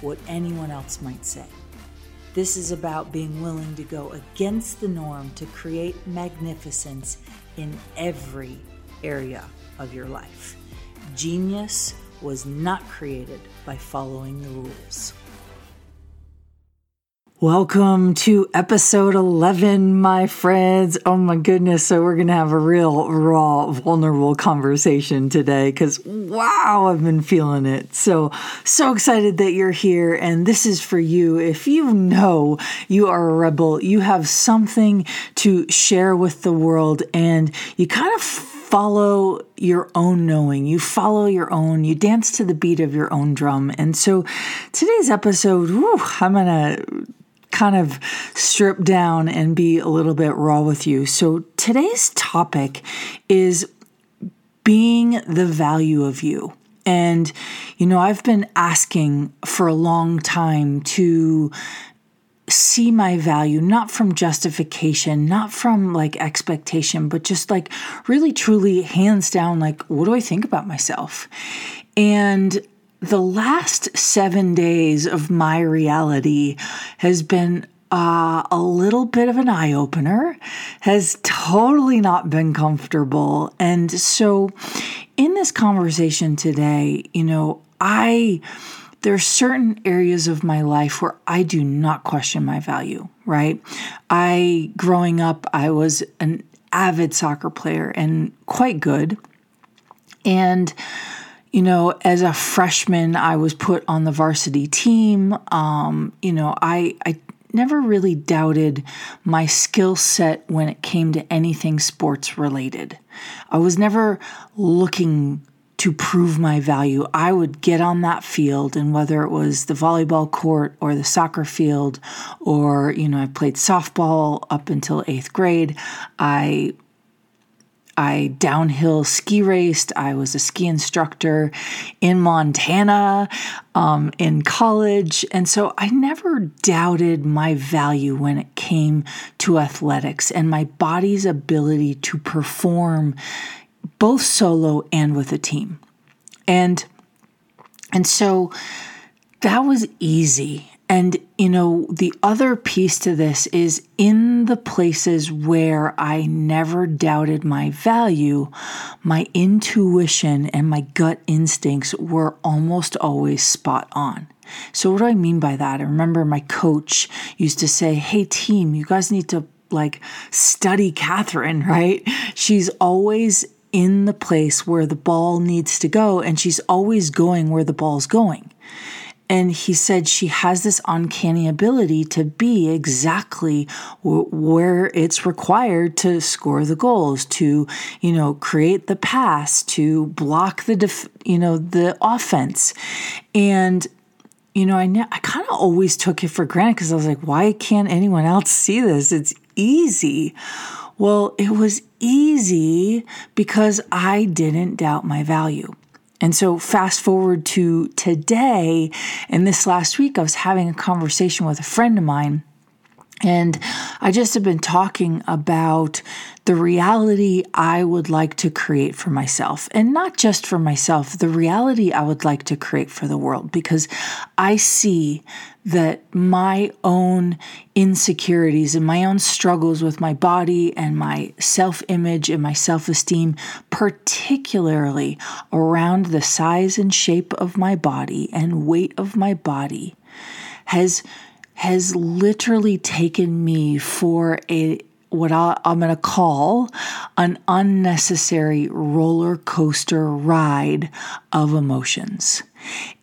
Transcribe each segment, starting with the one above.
what anyone else might say. This is about being willing to go against the norm to create magnificence in every area of your life. Genius was not created by following the rules. Welcome to episode 11, my friends. Oh my goodness. So, we're going to have a real raw, vulnerable conversation today because wow, I've been feeling it. So, so excited that you're here. And this is for you. If you know you are a rebel, you have something to share with the world, and you kind of follow your own knowing. You follow your own, you dance to the beat of your own drum. And so today's episode, whew, I'm going to kind of strip down and be a little bit raw with you. So today's topic is being the value of you. And, you know, I've been asking for a long time to see my value, not from justification, not from like expectation, but just like really, truly, hands down, like, what do I think about myself? And the last seven days of my reality has been uh, a little bit of an eye opener, has totally not been comfortable. And so, in this conversation today, you know, I. There are certain areas of my life where I do not question my value, right? I, growing up, I was an avid soccer player and quite good. And you know, as a freshman, I was put on the varsity team. Um, you know, I, I never really doubted my skill set when it came to anything sports related. I was never looking to prove my value. I would get on that field, and whether it was the volleyball court or the soccer field, or, you know, I played softball up until eighth grade, I I downhill ski raced. I was a ski instructor in Montana um, in college. And so I never doubted my value when it came to athletics and my body's ability to perform both solo and with a team. And and so that was easy. And, you know, the other piece to this is in the places where I never doubted my value, my intuition and my gut instincts were almost always spot on. So, what do I mean by that? I remember my coach used to say, Hey, team, you guys need to like study Katherine, right? She's always in the place where the ball needs to go, and she's always going where the ball's going. And he said she has this uncanny ability to be exactly where it's required to score the goals, to, you know, create the pass, to block the, def- you know, the offense. And, you know, I, ne- I kind of always took it for granted because I was like, why can't anyone else see this? It's easy. Well, it was easy because I didn't doubt my value. And so, fast forward to today, and this last week, I was having a conversation with a friend of mine. And I just have been talking about the reality I would like to create for myself, and not just for myself, the reality I would like to create for the world, because I see that my own insecurities and my own struggles with my body and my self image and my self esteem, particularly around the size and shape of my body and weight of my body, has has literally taken me for a what I, am going to call an unnecessary roller coaster ride of emotions.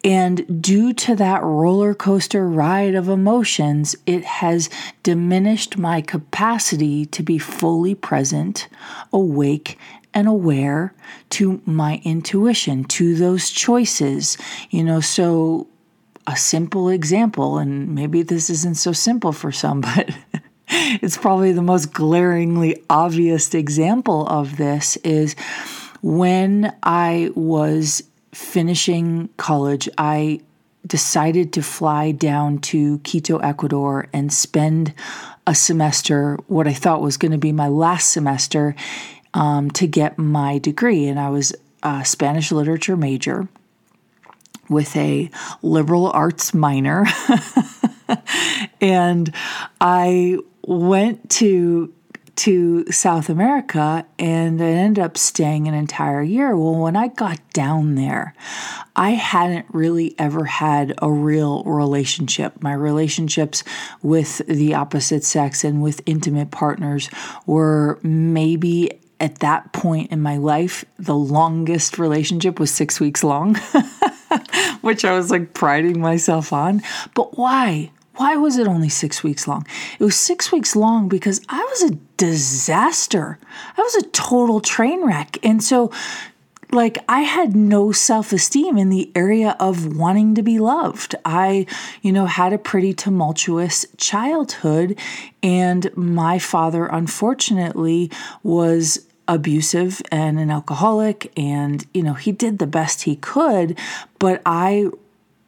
And due to that roller coaster ride of emotions, it has diminished my capacity to be fully present, awake, and aware to my intuition, to those choices. You know, so a simple example, and maybe this isn't so simple for some, but it's probably the most glaringly obvious example of this is when I was finishing college, I decided to fly down to Quito, Ecuador, and spend a semester, what I thought was going to be my last semester, um, to get my degree. And I was a Spanish literature major with a liberal arts minor. and I went to to South America and I ended up staying an entire year. Well, when I got down there, I hadn't really ever had a real relationship. My relationships with the opposite sex and with intimate partners were maybe at that point in my life, the longest relationship was six weeks long, which I was like priding myself on. But why? Why was it only six weeks long? It was six weeks long because I was a disaster. I was a total train wreck. And so, like, I had no self esteem in the area of wanting to be loved. I, you know, had a pretty tumultuous childhood, and my father, unfortunately, was abusive and an alcoholic and you know he did the best he could but i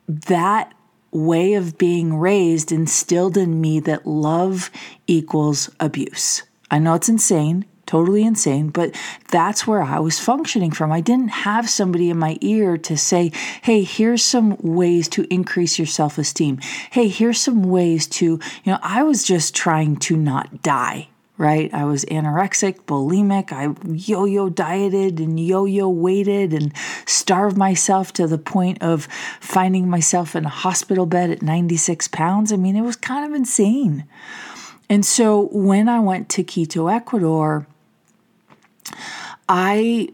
that way of being raised instilled in me that love equals abuse. I know it's insane, totally insane, but that's where I was functioning from. I didn't have somebody in my ear to say, hey, here's some ways to increase your self esteem. Hey, here's some ways to, you know, I was just trying to not die right? I was anorexic, bulimic. I yo yo dieted and yo yo weighted and starved myself to the point of finding myself in a hospital bed at 96 pounds. I mean, it was kind of insane. And so when I went to Quito, Ecuador, I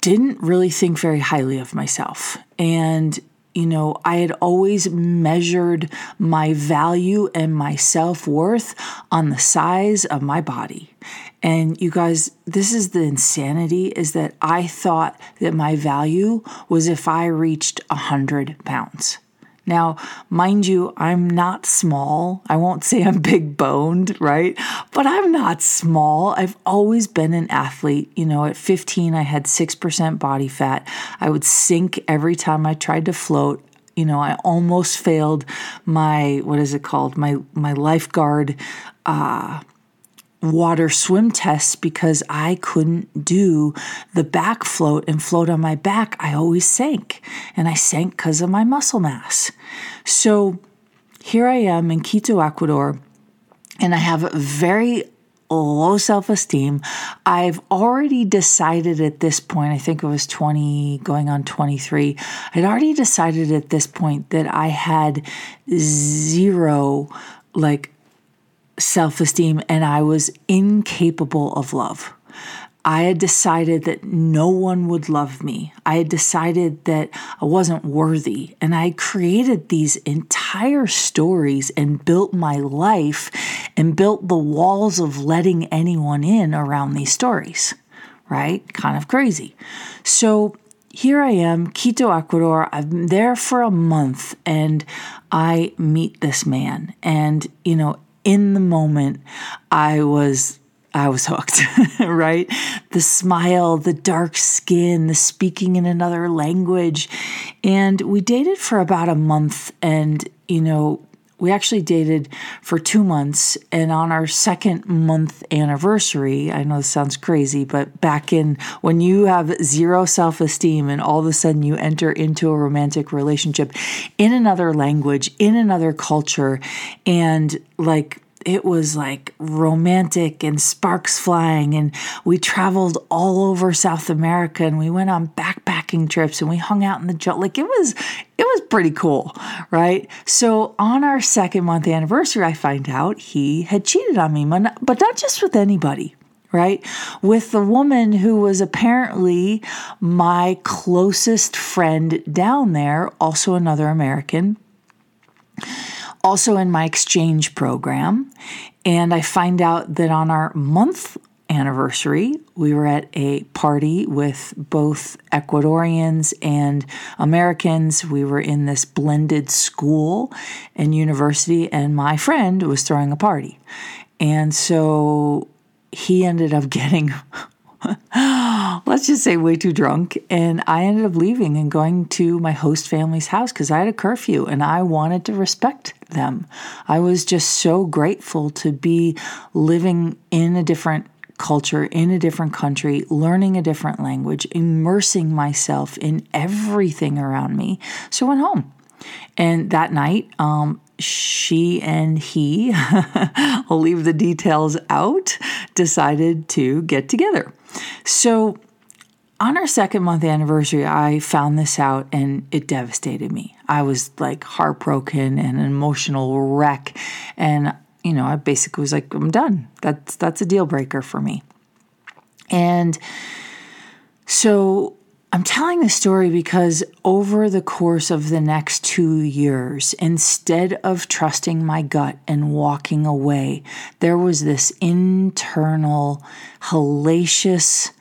didn't really think very highly of myself. And you know, I had always measured my value and my self worth on the size of my body. And you guys, this is the insanity is that I thought that my value was if I reached 100 pounds. Now, mind you, I'm not small. I won't say I'm big boned, right? But I'm not small. I've always been an athlete. You know, at 15, I had 6% body fat. I would sink every time I tried to float. You know, I almost failed my, what is it called? My, my lifeguard, uh, water swim tests because I couldn't do the back float and float on my back. I always sank, and I sank because of my muscle mass. So here I am in Quito, Ecuador, and I have very low self esteem. I've already decided at this point, I think it was 20, going on 23, I'd already decided at this point that I had zero like self esteem and I was incapable of love. I had decided that no one would love me. I had decided that I wasn't worthy. And I created these entire stories and built my life and built the walls of letting anyone in around these stories, right? Kind of crazy. So here I am, Quito, Ecuador. I'm there for a month and I meet this man. And, you know, in the moment, I was I was hooked, right? The smile, the dark skin, the speaking in another language. And we dated for about a month. And, you know, we actually dated for two months. And on our second month anniversary, I know this sounds crazy, but back in when you have zero self esteem and all of a sudden you enter into a romantic relationship in another language, in another culture, and like, it was like romantic and sparks flying and we traveled all over South America and we went on backpacking trips and we hung out in the jungle. Like it was it was pretty cool right? So on our second month anniversary I find out he had cheated on me but not just with anybody right? With the woman who was apparently my closest friend down there, also another American also in my exchange program. And I find out that on our month anniversary. We were at a party with both Ecuadorians and Americans. We were in this blended school and university, and my friend was throwing a party. And so he ended up getting let's just say way too drunk and i ended up leaving and going to my host family's house because i had a curfew and i wanted to respect them. I was just so grateful to be living in a different culture in a different country learning a different language immersing myself in everything around me. So i went home. And that night um, she and he, I'll leave the details out, decided to get together. So, on our second month anniversary, I found this out and it devastated me. I was like heartbroken and an emotional wreck. And, you know, I basically was like, I'm done. That's that's a deal breaker for me. And so I'm telling this story because over the course of the next two years, instead of trusting my gut and walking away, there was this internal, hellacious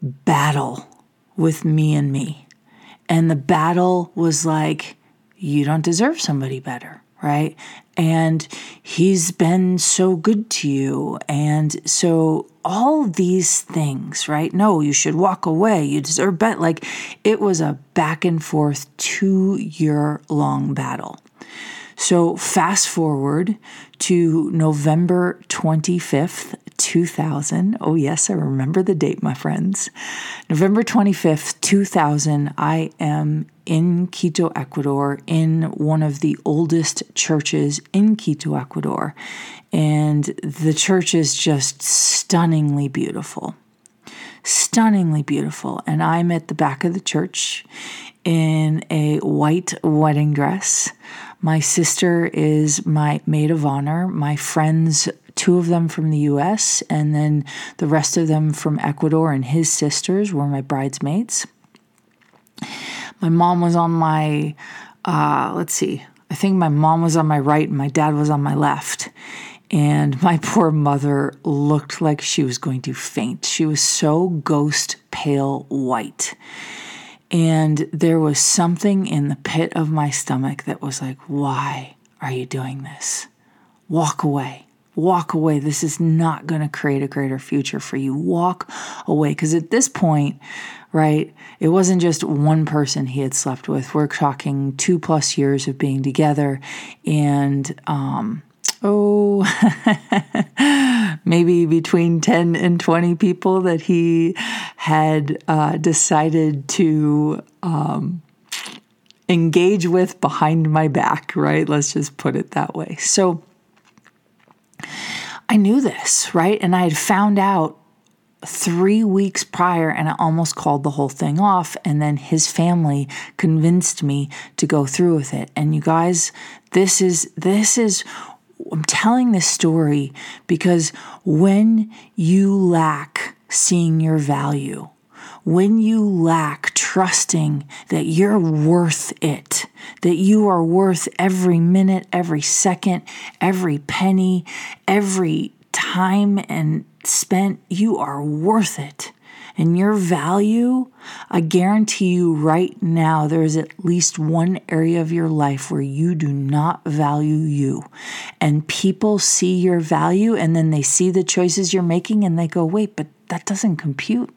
battle with me and me. And the battle was like, you don't deserve somebody better right? And he's been so good to you. And so all these things, right? No, you should walk away. You deserve better. Like it was a back and forth two year long battle. So fast forward to November 25th, 2000. Oh, yes, I remember the date, my friends. November 25th, 2000, I am in Quito, Ecuador, in one of the oldest churches in Quito, Ecuador. And the church is just stunningly beautiful. Stunningly beautiful. And I'm at the back of the church in a white wedding dress. My sister is my maid of honor. My friends, two of them from the US, and then the rest of them from Ecuador, and his sisters were my bridesmaids. My mom was on my, uh, let's see, I think my mom was on my right and my dad was on my left. And my poor mother looked like she was going to faint. She was so ghost pale white. And there was something in the pit of my stomach that was like, why are you doing this? Walk away. Walk away. This is not going to create a greater future for you. Walk away. Because at this point, right, it wasn't just one person he had slept with. We're talking two plus years of being together. And, um, oh, maybe between 10 and 20 people that he had uh, decided to um, engage with behind my back, right? Let's just put it that way. So I knew this, right? And I had found out three weeks prior and I almost called the whole thing off. And then his family convinced me to go through with it. And you guys, this is, this is I'm telling this story because when you lack seeing your value, when you lack trusting that you're worth it, that you are worth every minute, every second, every penny, every time and spent, you are worth it and your value, I guarantee you right now, there is at least one area of your life where you do not value you. And people see your value and then they see the choices you're making and they go, wait, but that doesn't compute.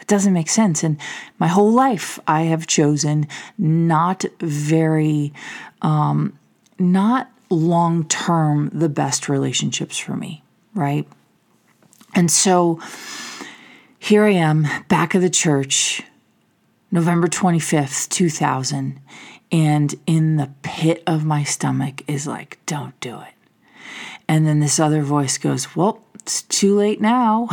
It doesn't make sense. And my whole life, I have chosen not very, um, not long term, the best relationships for me, right? And so, here I am, back of the church, November 25th, 2000, and in the pit of my stomach is like, don't do it. And then this other voice goes, well, it's too late now.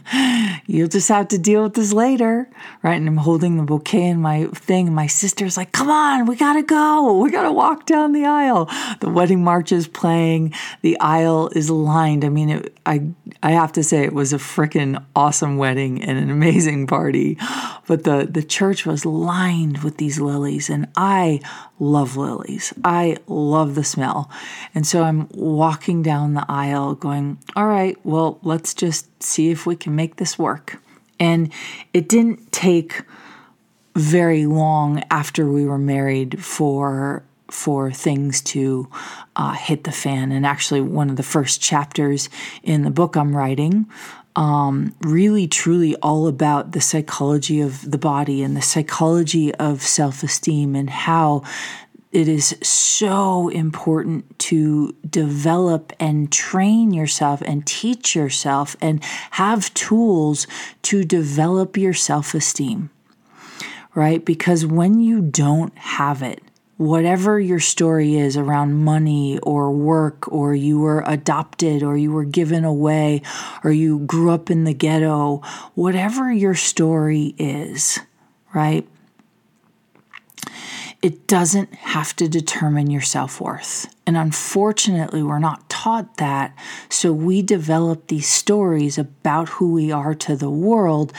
You'll just have to deal with this later. Right. And I'm holding the bouquet in my thing. My sister's like, come on, we got to go. We got to walk down the aisle. The wedding march is playing. The aisle is lined. I mean, it, I, I have to say, it was a freaking awesome wedding and an amazing party. But the, the church was lined with these lilies. And I love lilies. I love the smell. And so I'm walking down the aisle going, all right, well, let's just see if we can make this work. And it didn't take very long after we were married for for things to uh, hit the fan. And actually, one of the first chapters in the book I'm writing, um, really truly all about the psychology of the body and the psychology of self esteem and how it is so important to develop and train yourself and teach yourself and have tools to develop your self esteem, right? Because when you don't have it, whatever your story is around money or work, or you were adopted, or you were given away, or you grew up in the ghetto, whatever your story is, right? It doesn't have to determine your self worth. And unfortunately, we're not taught that. So we develop these stories about who we are to the world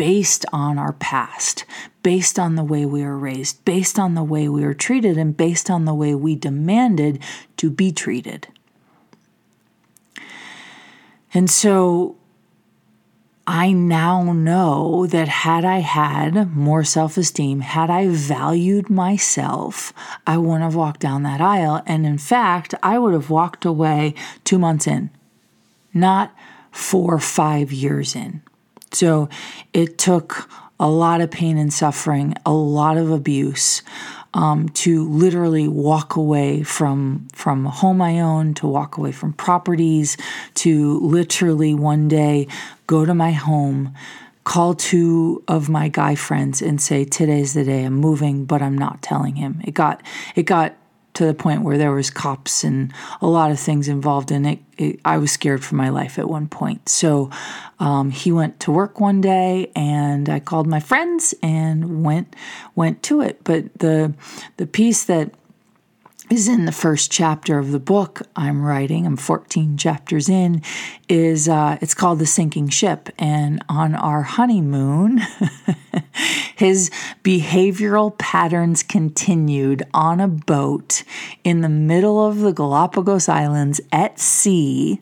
based on our past, based on the way we were raised, based on the way we were treated, and based on the way we demanded to be treated. And so I now know that had I had more self esteem, had I valued myself, I wouldn't have walked down that aisle. And in fact, I would have walked away two months in, not four or five years in. So it took a lot of pain and suffering, a lot of abuse. Um, to literally walk away from from a home I own, to walk away from properties, to literally one day go to my home, call two of my guy friends, and say, "Today's the day I'm moving," but I'm not telling him. It got it got to the point where there was cops and a lot of things involved in it. it I was scared for my life at one point. So um, he went to work one day, and I called my friends and went went to it. But the the piece that is in the first chapter of the book I'm writing. I'm 14 chapters in. Is uh, it's called the sinking ship, and on our honeymoon, his behavioral patterns continued on a boat in the middle of the Galapagos Islands at sea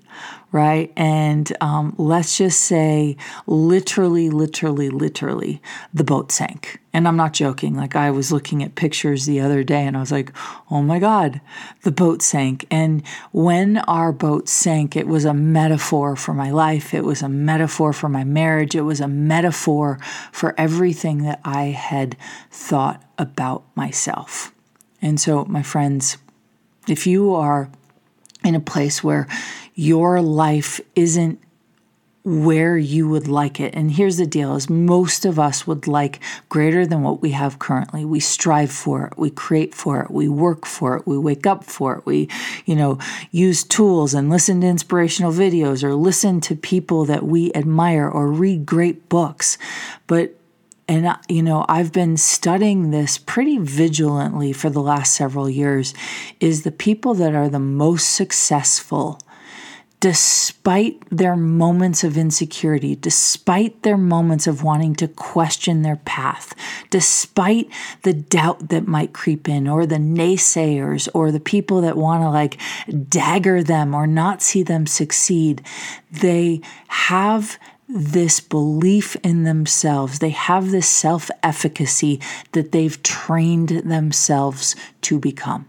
right? And um, let's just say, literally, literally, literally, the boat sank. And I'm not joking. Like, I was looking at pictures the other day and I was like, oh my God, the boat sank. And when our boat sank, it was a metaphor for my life. It was a metaphor for my marriage. It was a metaphor for everything that I had thought about myself. And so, my friends, if you are in a place where your life isn't where you would like it. And here's the deal is most of us would like greater than what we have currently. We strive for it, we create for it, we work for it, we wake up for it. We, you know, use tools and listen to inspirational videos or listen to people that we admire or read great books. But and uh, you know i've been studying this pretty vigilantly for the last several years is the people that are the most successful despite their moments of insecurity, despite their moments of wanting to question their path, despite the doubt that might creep in, or the naysayers, or the people that want to like dagger them or not see them succeed, they have this belief in themselves. They have this self efficacy that they've trained themselves to become.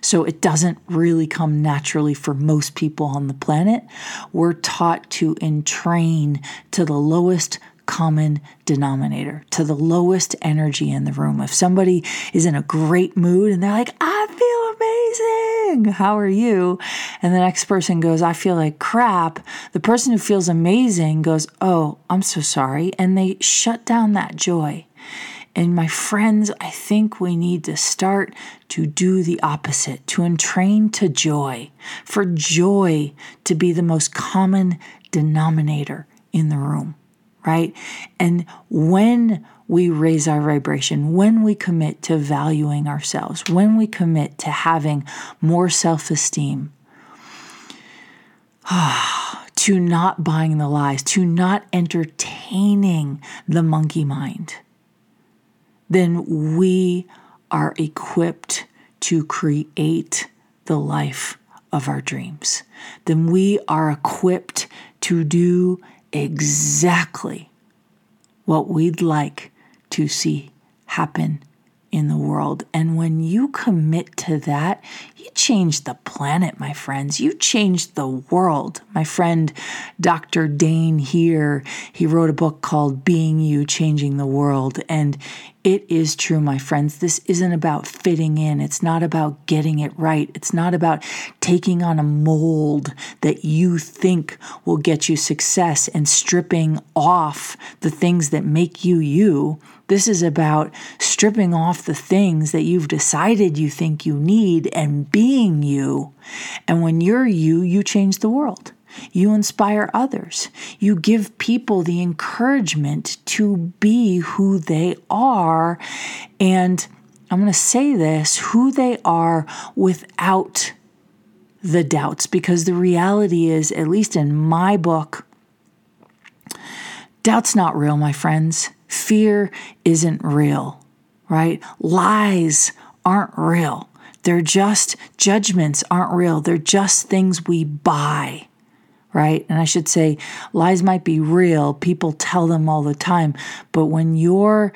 So it doesn't really come naturally for most people on the planet. We're taught to entrain to the lowest common denominator, to the lowest energy in the room. If somebody is in a great mood and they're like, I feel amazing, how are you? And the next person goes, I feel like crap. The person who feels amazing goes, Oh, I'm so sorry. And they shut down that joy. And my friends, I think we need to start to do the opposite, to entrain to joy, for joy to be the most common denominator in the room, right? And when we raise our vibration, when we commit to valuing ourselves, when we commit to having more self esteem, to not buying the lies, to not entertaining the monkey mind then we are equipped to create the life of our dreams. Then we are equipped to do exactly what we'd like to see happen in the world. And when you commit to that, you change the planet, my friends. You change the world. My friend Dr. Dain Heer, he wrote a book called Being You, Changing the World. And it is true, my friends. This isn't about fitting in. It's not about getting it right. It's not about taking on a mold that you think will get you success and stripping off the things that make you you. This is about stripping off the things that you've decided you think you need and being you. And when you're you, you change the world. You inspire others. You give people the encouragement to be who they are. And I'm going to say this who they are without the doubts, because the reality is, at least in my book, doubt's not real, my friends. Fear isn't real, right? Lies aren't real. They're just judgments aren't real. They're just things we buy right? And I should say, lies might be real. People tell them all the time. But when you're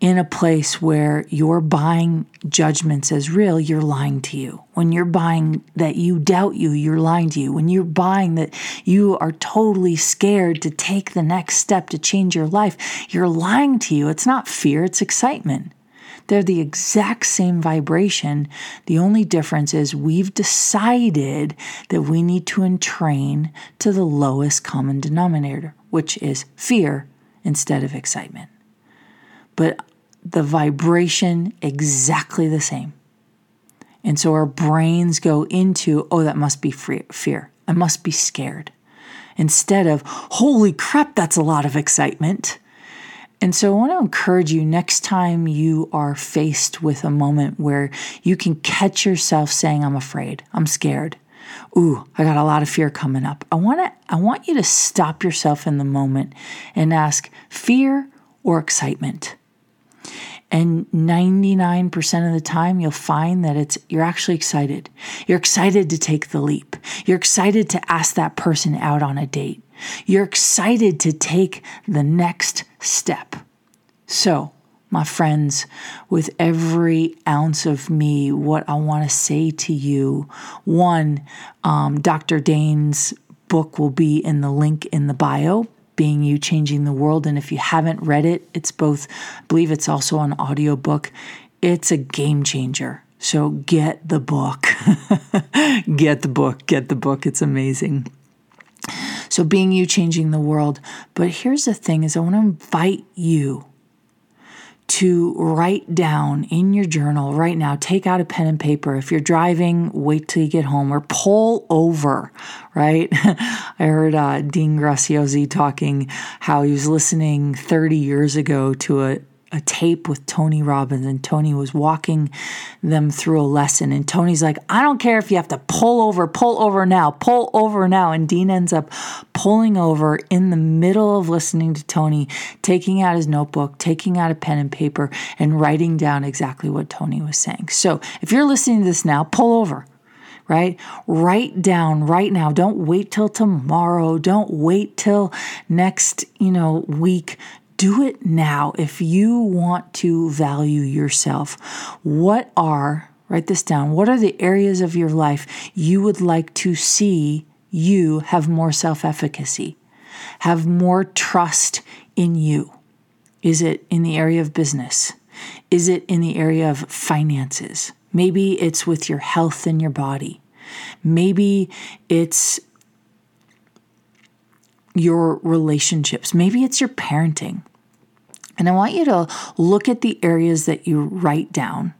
in a place where you're buying judgments as real, you're lying to you. When you're buying that you doubt you, you're lying to you. When you're buying that you are totally scared to take the next step to change your life, you're lying to you. It's not fear, it's excitement. They're the exact same vibration. The only difference is we've decided that we need to entrain to the lowest common denominator, which is fear instead of excitement. But the vibration exactly the same. And so our brains go into, oh, that must be fear. I must be scared. Instead of, holy crap, that's a lot of excitement. And so I want to encourage you next time you are faced with a moment where you can catch yourself saying, I'm afraid, I'm scared. Ooh, I got a lot of fear coming up. I want to I want you to stop yourself in the moment and ask fear or excitement. And 99% of the time you'll find that it's you're actually excited. You're excited to take the leap. You're excited to ask that person out on a date. You're excited to take the next step. So, my friends, with every ounce of me, what I want to say to you one, um, Dr. Dain's book will be in the link in the bio. Being You Changing the World. And if you haven't read it, it's both, I believe it's also an audiobook. It's a game changer. So get the book. get the book. Get the book. It's amazing. So being you changing the world. But here's the thing is I want to invite you to write down in your journal right now. Take out a pen and paper. If you're driving, wait till you get home or pull over, right? I heard uh, Dean Graziosi talking how he was listening 30 years ago to a a tape with Tony Robbins, and Tony was walking them through a lesson. And Tony's like, I don't care if you have to pull over, pull over now, pull over now. And Dean ends up pulling over in the middle of listening to Tony, taking out his notebook, taking out a pen and paper, and writing down exactly what Tony was saying. So if you're listening to this now, pull over right? Write down right now. Don't wait till tomorrow. Don't wait till next, you know, week do it now if you want to value yourself. What are, write this down, what are the areas of your life you would like to see you have more self efficacy, have more trust in you? Is it in the area of business? Is it in the area of finances? Maybe it's with your health and your body. Maybe it's your relationships. Maybe it's your parenting. And I want you to look at the areas that you write down.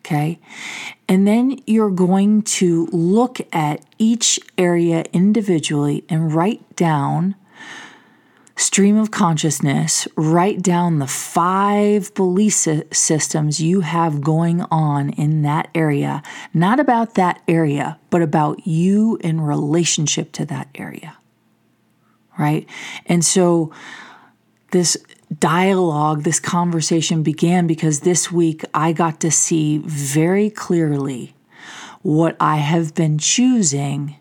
Okay. And then you're going to look at each area individually and write down stream of consciousness, write down the five belief systems you have going on in that area, not about that area, but about you in relationship to that area. Right? And so this dialogue, this conversation began because this week I got to see very clearly what I have been choosing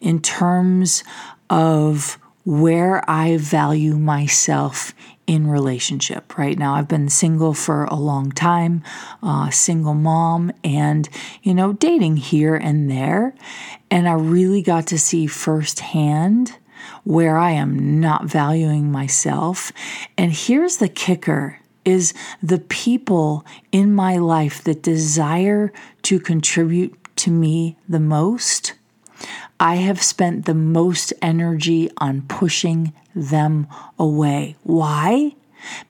in terms of where I value myself in relationship right now. I've been single for a long time, uh, single mom, and, you know, dating here and there. And I really got to see firsthand where I am not valuing myself. And here's the kicker is the people in my life that desire to contribute to me the most. I have spent the most energy on pushing them away. Why?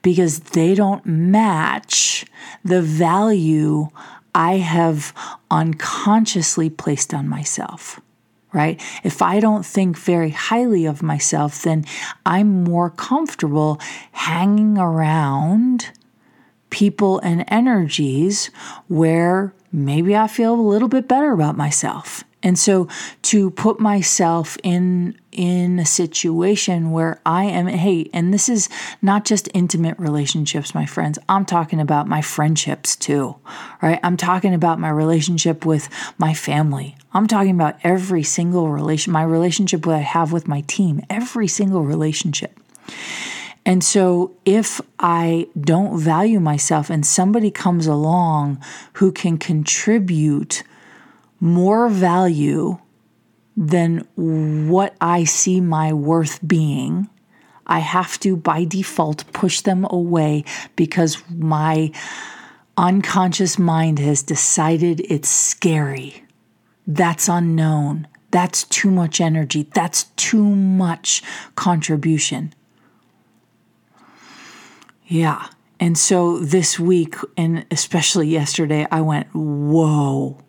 Because they don't match the value I have unconsciously placed on myself. Right? If I don't think very highly of myself, then I'm more comfortable hanging around people and energies where maybe I feel a little bit better about myself. And so to put myself in in a situation where I am hey and this is not just intimate relationships my friends I'm talking about my friendships too right? I'm talking about my relationship with my family. I'm talking about every single relation my relationship that I have with my team every single relationship. And so if I don't value myself and somebody comes along who can contribute more value than what I see my worth being, I have to, by default, push them away because my unconscious mind has decided it's scary. That's unknown. That's too much energy. That's too much contribution. Yeah. And so this week, and especially yesterday, I went, whoa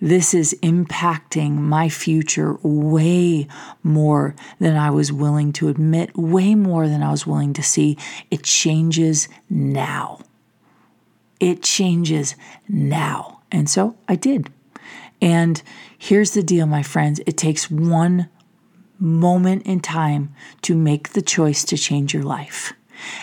this is impacting my future way more than I was willing to admit, way more than I was willing to see. It changes now. It changes now. And so I did. And here's the deal, my friends it takes one moment in time to make the choice to change your life.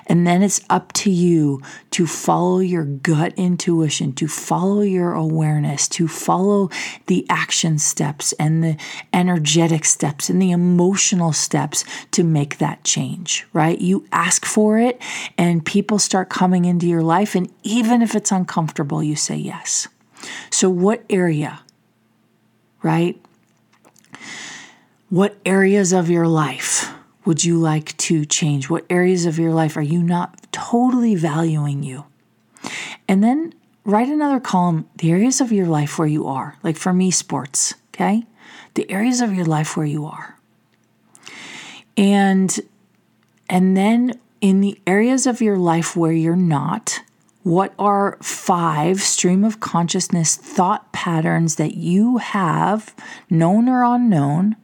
And then it's up to you to follow your gut intuition, to follow your awareness, to follow the action steps and the energetic steps and the emotional steps to make that change, right? You ask for it and people start coming into your life. And even if it's uncomfortable, you say yes. So, what area, right? What areas of your life? Would you like to change? What areas of your life are you not totally valuing you? And then write another column the areas of your life where you are. Like for me, sports, okay? The areas of your life where you are. And and then in the areas of your life where you're not, what are five stream of consciousness thought patterns that you have, known or unknown,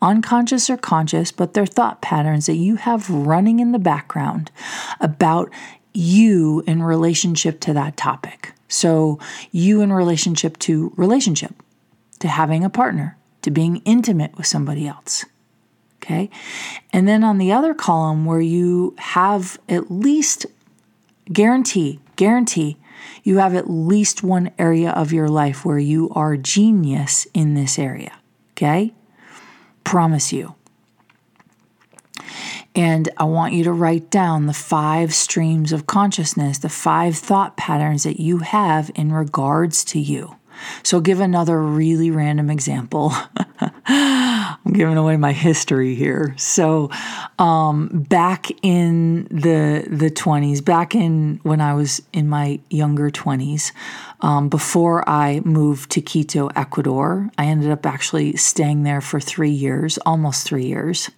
unconscious or conscious, but they're thought patterns that you have running in the background about you in relationship to that topic. So, you in relationship to relationship, to having a partner, to being intimate with somebody else. Okay. And then on the other column, where you have at least guarantee, guarantee, you have at least one area of your life where you are genius in this area. Okay promise you. And I want you to write down the five streams of consciousness, the five thought patterns that you have in regards to you. So, give another really random example. I'm giving away my history here. So, um, back in the the 20s, back in when I was in my younger 20s, um, before I moved to Quito, Ecuador, I ended up actually staying there for three years, almost three years.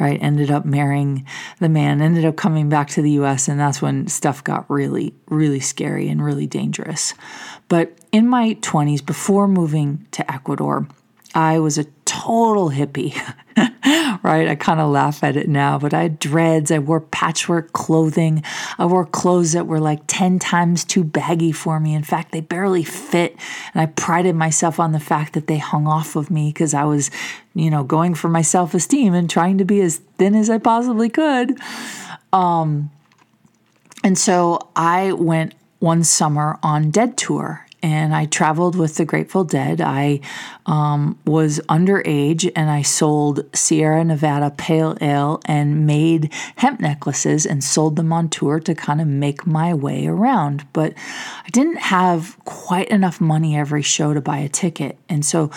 Right, ended up marrying the man, ended up coming back to the U.S., and that's when stuff got really, really scary and really dangerous. But in my 20s, before moving to Ecuador, I was a total hippie, right? I kind of laugh at it now, but I had dreads. I wore patchwork clothing. I wore clothes that were like 10 times too baggy for me. In fact, they barely fit. And I prided myself on the fact that they hung off of me because I was, you know, going for my self esteem and trying to be as thin as I possibly could. Um, and so I went one summer on Dead Tour and I traveled with the Grateful Dead. I um, was underage and I sold Sierra Nevada Pale Ale and made hemp necklaces and sold them on tour to kind of make my way around. But I didn't have quite enough money every show to buy a ticket. And so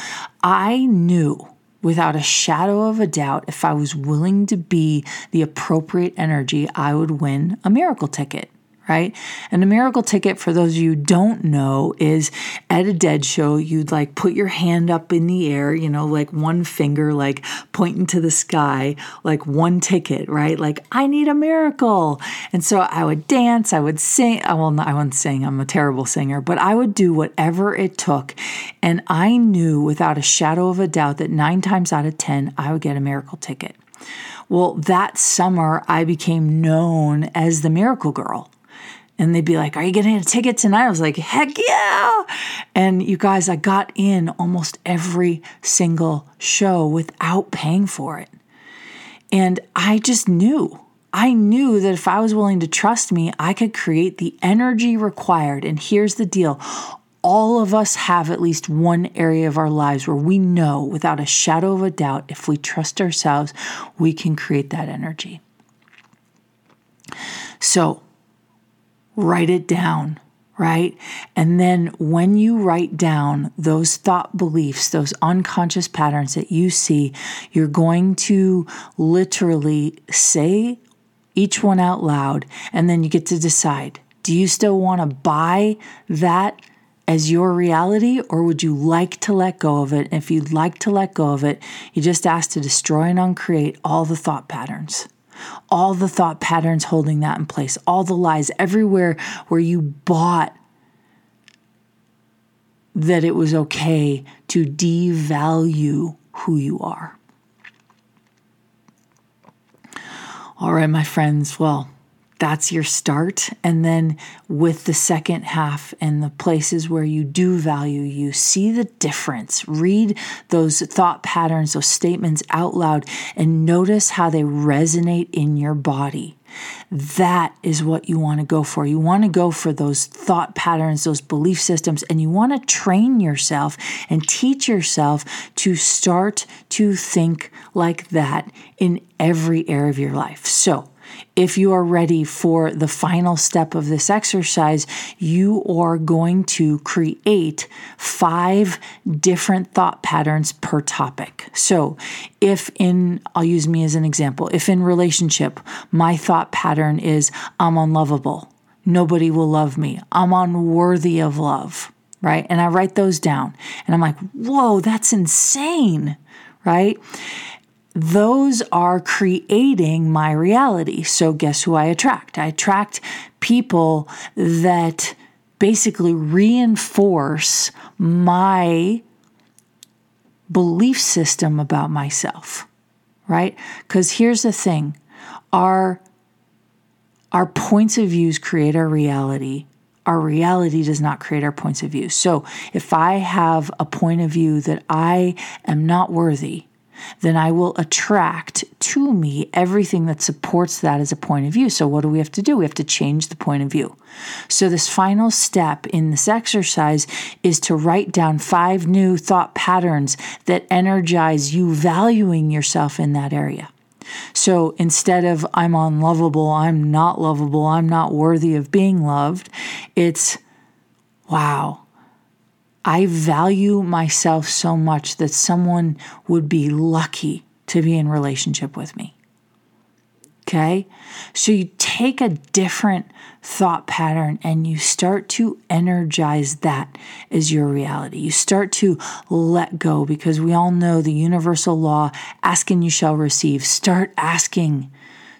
I knew without a shadow of a doubt, if I was willing to be the appropriate energy, I would win a miracle ticket right? And a miracle ticket, for those of you who don't know, is at a dead show, you'd like put your hand up in the air, you know, like one finger, like pointing to the sky, like one ticket, right? Like, I need a miracle. And so I would dance, I would sing. Uh, well, I wouldn't sing, I'm a terrible singer, but I would do whatever it took. And I knew without a shadow of a doubt that nine times out of 10, I would get a miracle ticket. Well, that summer, I became known as the Miracle Girl and they'd be like, Are you getting a ticket tonight? I was like, Heck yeah. And you guys, I got in almost every single show without paying for it. And I just knew. I knew that if I was willing to trust me, I could create the energy required. And here's the deal all of us have at least one area of our lives where we know without a shadow of a doubt, if we trust ourselves, we can create that energy. So, write it down, right? And then when you write down those thought beliefs, those unconscious patterns that you see, you're going to literally say each one out loud, and then you get to decide do you still want to buy that? As your reality, or would you like to let go of it? if you'd like to let go of it, you just ask to destroy and uncreate all the thought patterns all the thought patterns holding that in place, all the lies, everywhere where you bought that it was okay to devalue who you are. All right, my friends, well, that's your start. And then with the second half and the places where you do value you, see the difference. Read those thought patterns, those statements out loud, and notice how they resonate in your body. That is what you want to go for. You want to go for those thought patterns, those belief systems, and you want to train yourself and teach yourself to start to think like that in every area of your life. So, if you are ready for the final step of this exercise, you are going to create five different thought patterns per topic. So, if in, I'll use me as an example, if in relationship, my thought pattern is, I'm unlovable, nobody will love me, I'm unworthy of love, right? And I write those down and I'm like, whoa, that's insane, right? Those are creating my reality. So, guess who I attract? I attract people that basically reinforce my belief system about myself, right? Because here's the thing our, our points of views create our reality. Our reality does not create our points of view. So, if I have a point of view that I am not worthy, then I will attract to me everything that supports that as a point of view. So, what do we have to do? We have to change the point of view. So, this final step in this exercise is to write down five new thought patterns that energize you valuing yourself in that area. So instead of I'm unlovable, I'm not lovable, I'm not worthy of being loved, it's wow, I value myself so much that someone would be lucky to be in relationship with me. Okay? So you take a different thought pattern and you start to energize that as your reality. You start to let go because we all know the universal law ask and you shall receive. Start asking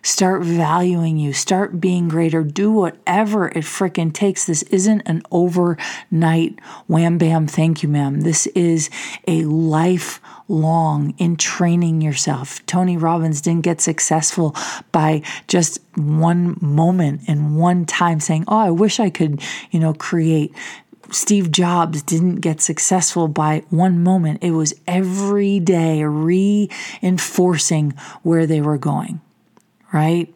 Start valuing you. Start being greater. Do whatever it frickin' takes. This isn't an overnight wham bam, thank you, ma'am. This is a lifelong in training yourself. Tony Robbins didn't get successful by just one moment and one time saying, Oh, I wish I could, you know, create. Steve Jobs didn't get successful by one moment. It was every day reinforcing where they were going right?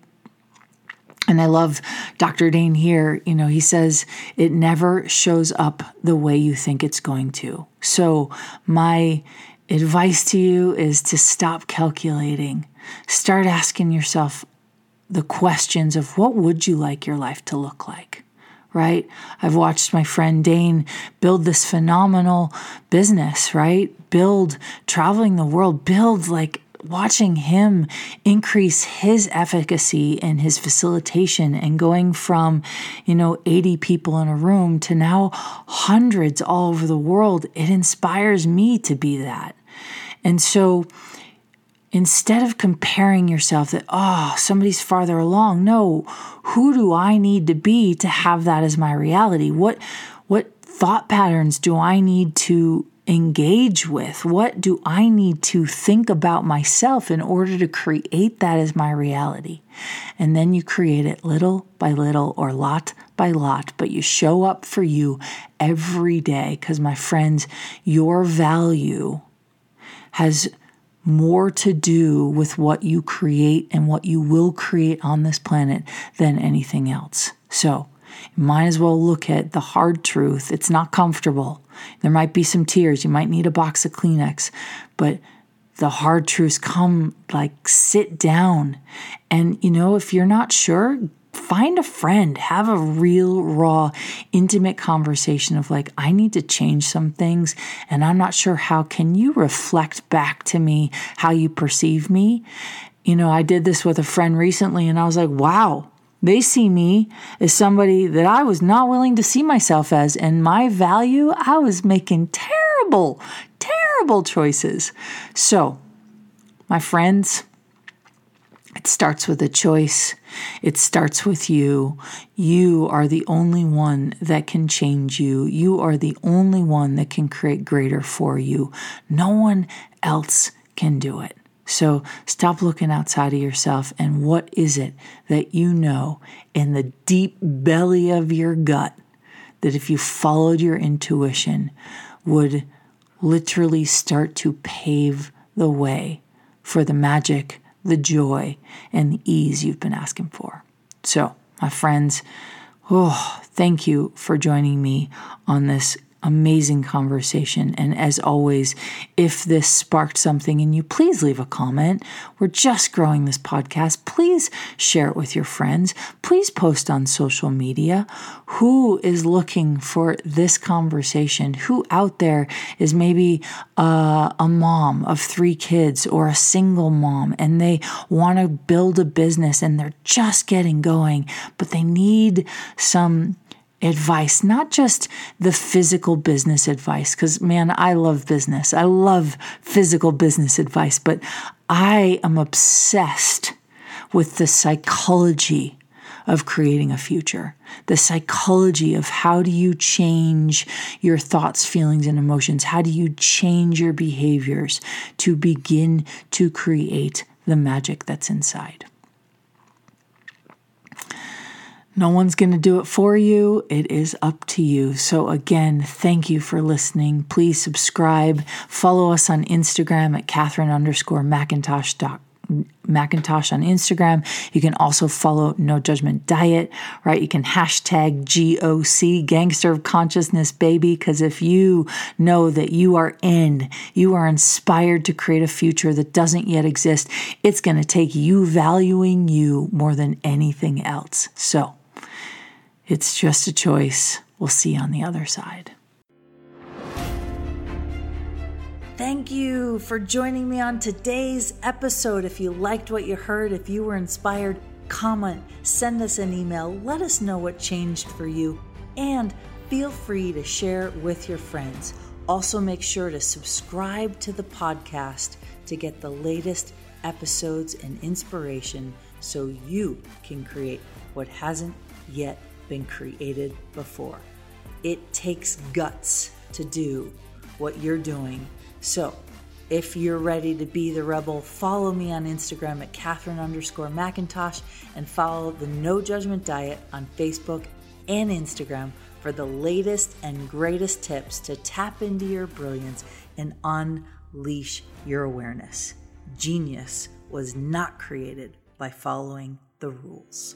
And I love Dr. Dain Heer. You know, he says it never shows up the way you think it's going to. So, my advice to you is to stop calculating. Start asking yourself the questions of what would you like your life to look like? Right? I've watched my friend Dain build this phenomenal business, right? Build traveling the world, build like watching him increase his efficacy and his facilitation and going from, you know, 80 people in a room to now hundreds all over the world, it inspires me to be that. And so instead of comparing yourself that, oh, somebody's farther along, no, who do I need to be to have that as my reality? What what thought patterns do I need to engage with? What do I need to think about myself in order to create that as my reality? And then you create it little by little or lot by lot, but you show up for you every day because, my friends, your value has more to do with what you create and what you will create on this planet than anything else. So, you might as well look at the hard truth. It's not comfortable. There might be some tears. You might need a box of Kleenex, but the hard truths come like sit down. And, you know, if you're not sure, find a friend, have a real, raw, intimate conversation of like, I need to change some things and I'm not sure how. Can you reflect back to me how you perceive me? You know, I did this with a friend recently and I was like, wow, they see me as somebody that I was not willing to see myself as, and my value, I was making terrible, terrible choices. So, my friends, it starts with a choice. It starts with you. You are the only one that can change you. You are the only one that can create greater for you. No one else can do it. So stop looking outside of yourself and what is it that you know in the deep belly of your gut that if you followed your intuition would literally start to pave the way for the magic, the joy, and the ease you've been asking for. So, my friends, oh, thank you for joining me on this amazing conversation. And as always, if this sparked something in you, please leave a comment. We're just growing this podcast. Please share it with your friends. Please post on social media. Who is looking for this conversation? Who out there is maybe uh, a mom of three kids or a single mom and they want to build a business and they're just getting going, but they need some advice, not just the physical business advice, because man, I love business. I love physical business advice, but I am obsessed with the psychology of creating a future, the psychology of how do you change your thoughts, feelings, and emotions? How do you change your behaviors to begin to create the magic that's inside? No one's going to do it for you. It is up to you. So, again, thank you for listening. Please subscribe. Follow us on Instagram at Katherine underscore McIntosh. McIntosh on Instagram. You can also follow No Judgment Diet, right? You can hashtag GOC, Gangster of Consciousness Baby, because if you know that you are in, you are inspired to create a future that doesn't yet exist, it's going to take you valuing you more than anything else. So, it's just a choice. We'll see on the other side. Thank you for joining me on today's episode. If you liked what you heard, if you were inspired, comment, send us an email, let us know what changed for you, and feel free to share with your friends. Also, make sure to subscribe to the podcast to get the latest episodes and inspiration so you can create what hasn't yet been created before. It takes guts to do what you're doing. So, if you're ready to be the rebel, follow me on Instagram at Katherine underscore McIntosh and follow the No Judgment Diet on Facebook and Instagram for the latest and greatest tips to tap into your brilliance and unleash your awareness. Genius was not created by following the rules.